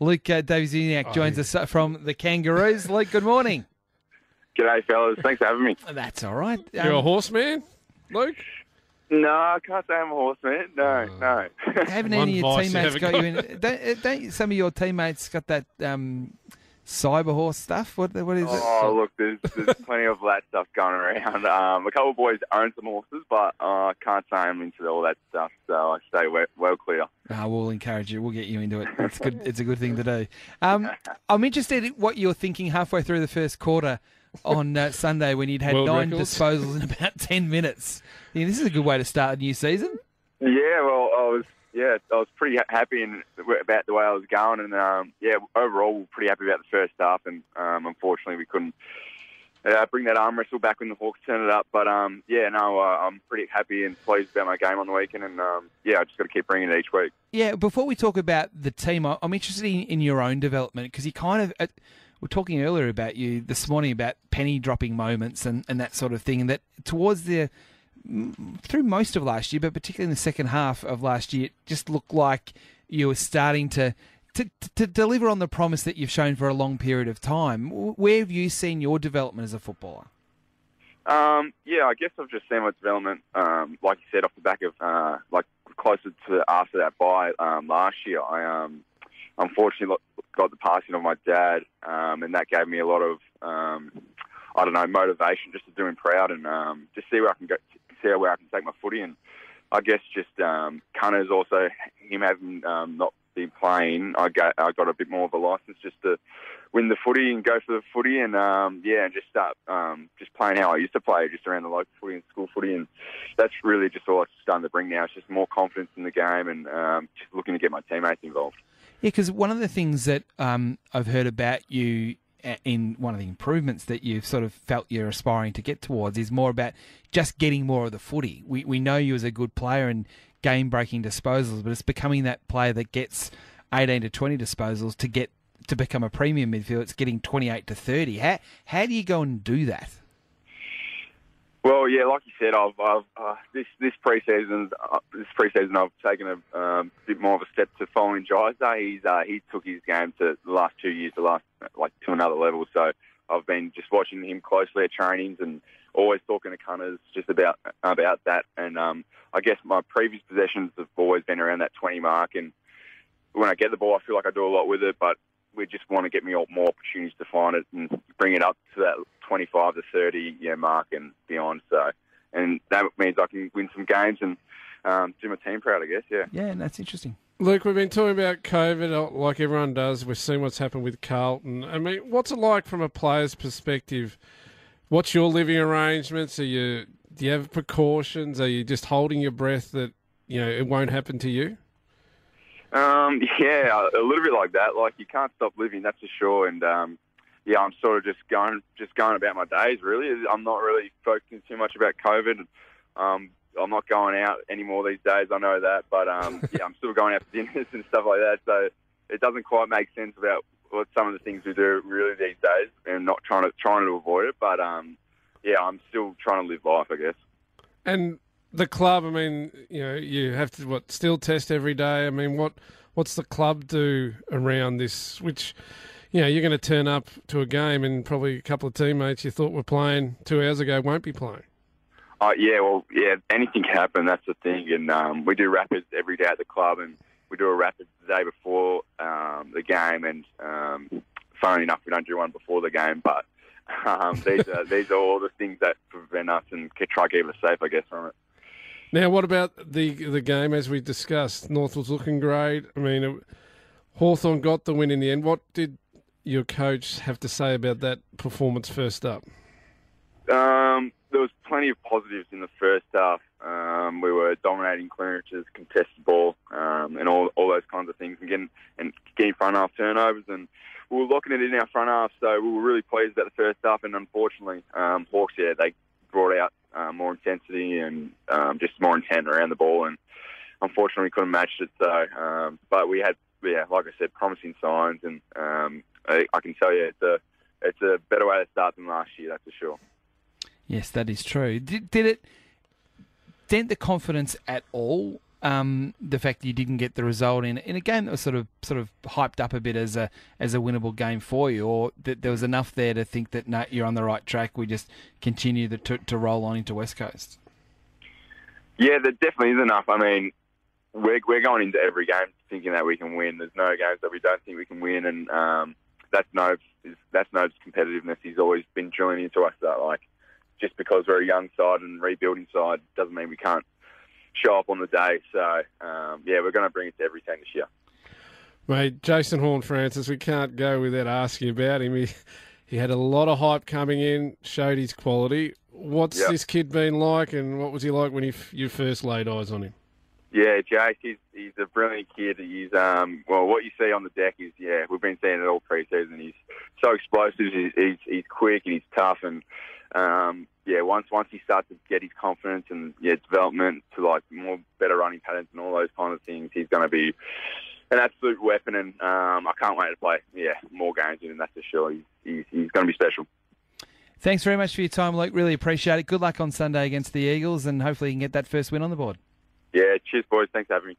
Luke uh, Davies-Uniacke joins us uh, from the Kangaroos. Luke, good morning. G'day, fellas. Thanks for having me. That's all right. You're a Um, horseman, Luke? No, I can't say I'm a horseman. No, no. haven't One any of your vice you teammates haven't got you in? Don't, uh, don't some of your teammates got that um, cyber horse stuff? What what is it? Oh, look, there's, there's plenty of that stuff going around. Um, a couple of boys own some horses, but uh, I can't say I'm into all that stuff, so I stay well, well clear. Ah, we'll encourage you. We'll get you into it. It's good. It's a good thing to do. Um, I'm interested in what you're thinking halfway through the first quarter on uh, Sunday when you'd had World nine records. disposals in about ten minutes. Yeah, this is a good way to start a new season. Yeah, well, I was yeah, I was pretty happy in, about the way I was going, and um, yeah, overall, pretty happy about the first half, and um, unfortunately, we couldn't. Uh, bring that arm wrestle back when the Hawks turned it up, but um, yeah, no, uh, I'm pretty happy and pleased about my game on the weekend, and um, yeah, I just got to keep bringing it each week. Yeah, before we talk about the team, I'm interested in, in your own development because you kind of. Uh, we're talking earlier about you this morning about penny dropping moments and, and that sort of thing. And that towards the through most of last year, but particularly in the second half of last year, it just looked like you were starting to. To, to deliver on the promise that you've shown for a long period of time, where have you seen your development as a footballer? Um, yeah, I guess I've just seen my development, um, like you said, off the back of uh, like closer to after that bye um, last year. I um, unfortunately got the passing of my dad, um, and that gave me a lot of um, I don't know motivation just to do him proud and just see where I can go, see where I can take my footy. And I guess just um, Cunners also him having um, not been playing, I got I got a bit more of a license just to win the footy and go for the footy and um, yeah, and just start um, just playing how I used to play, just around the local footy and school footy, and that's really just all it's starting to bring now. It's just more confidence in the game and um, just looking to get my teammates involved. Yeah, because one of the things that um, I've heard about you in one of the improvements that you've sort of felt you're aspiring to get towards is more about just getting more of the footy. We we know you as a good player and game breaking disposals, but it's becoming that player that gets 18 to 20 disposals to get to become a premium midfield. It's getting 28 to 30. How how do you go and do that? Well, yeah, like you said, I've, I've uh, this this preseason, uh, this preseason, I've taken a um, bit more of a step to following Jaiza. He's uh, he took his game to the last two years, the last like to another level. So I've been just watching him closely at trainings and always talking to Cunners just about about that. And um, I guess my previous possessions have always been around that 20 mark. And when I get the ball, I feel like I do a lot with it, but we just want to get me more opportunities to find it and bring it up to that 25 to 30 you know, mark and beyond. So, and that means I can win some games and um, do my team proud, I guess. Yeah. Yeah, and that's interesting. Luke, we've been talking about COVID uh, like everyone does. We've seen what's happened with Carlton. I mean, what's it like from a player's perspective? What's your living arrangements? Are you do you have precautions? Are you just holding your breath that you know it won't happen to you? Um, yeah, a little bit like that. Like you can't stop living, that's for sure. And um, yeah, I'm sort of just going, just going about my days. Really, I'm not really focusing too much about COVID. Um, I'm not going out anymore these days. I know that, but um, yeah, I'm still going out for dinners and stuff like that. So it doesn't quite make sense about what some of the things we do really these days, and not trying to trying to avoid it. But um, yeah, I'm still trying to live life, I guess. And the club, I mean, you know, you have to what still test every day. I mean, what what's the club do around this? Which, you know, you're going to turn up to a game and probably a couple of teammates you thought were playing two hours ago won't be playing. Uh, yeah, well, yeah, anything can happen. That's the thing, and um, we do rapids every day at the club, and we do a rapid the day before um, the game, and um, funnily enough, we don't do one before the game, but um, these are these are all the things that prevent us and try to keep us safe, I guess, from it. Now, what about the the game as we discussed? North was looking great. I mean, Hawthorn got the win in the end. What did your coach have to say about that performance first up? Um, there was plenty of positives in the first half. Um, we were dominating clearances, contested ball, um, and all all those kinds of things, and getting and getting front half turnovers, and we were locking it in our front half. So we were really pleased about the first half, and unfortunately, um, Hawks, yeah, they brought out uh, more intensity and um, just more intent around the ball, and unfortunately, we couldn't match it. So, um, but we had, yeah, like I said, promising signs, and um, I, I can tell you, it's a it's a better way to start than last year, that's for sure. Yes, that is true. Did, did it dent the confidence at all um, the fact that you didn't get the result in in a game that was sort of sort of hyped up a bit as a as a winnable game for you, or that there was enough there to think that no, you're on the right track. We just continue the, to, to roll on into West Coast. Yeah, there definitely is enough. I mean, we're we're going into every game thinking that we can win. There's no games that we don't think we can win, and um, that's no that's no competitiveness. He's always been drilling into us that like just because we're a young side and rebuilding side doesn't mean we can't show up on the day. So um, yeah, we're going to bring it to every team this year. Mate, Jason Horne-Francis, we can't go without asking about him. He, he had a lot of hype coming in, showed his quality. What's Yep. this kid been like, and what was he like when you, you first laid eyes on him? Yeah, Jake, he's he's a brilliant kid. He's um well, what you see on the deck is yeah, we've been seeing it all preseason. He's so explosive. He's he's, he's quick and he's tough and um yeah, once once he starts to get his confidence and yeah development to like more better running patterns and all those kind of things, he's going to be an absolute weapon. And um I can't wait to play yeah more games with him. That's for sure. He's he's, he's going to be special. Thanks very much for your time, Luke. Really appreciate it. Good luck on Sunday against the Eagles, and hopefully you can get that first win on the board. Yeah, cheers, boys. Thanks for having me.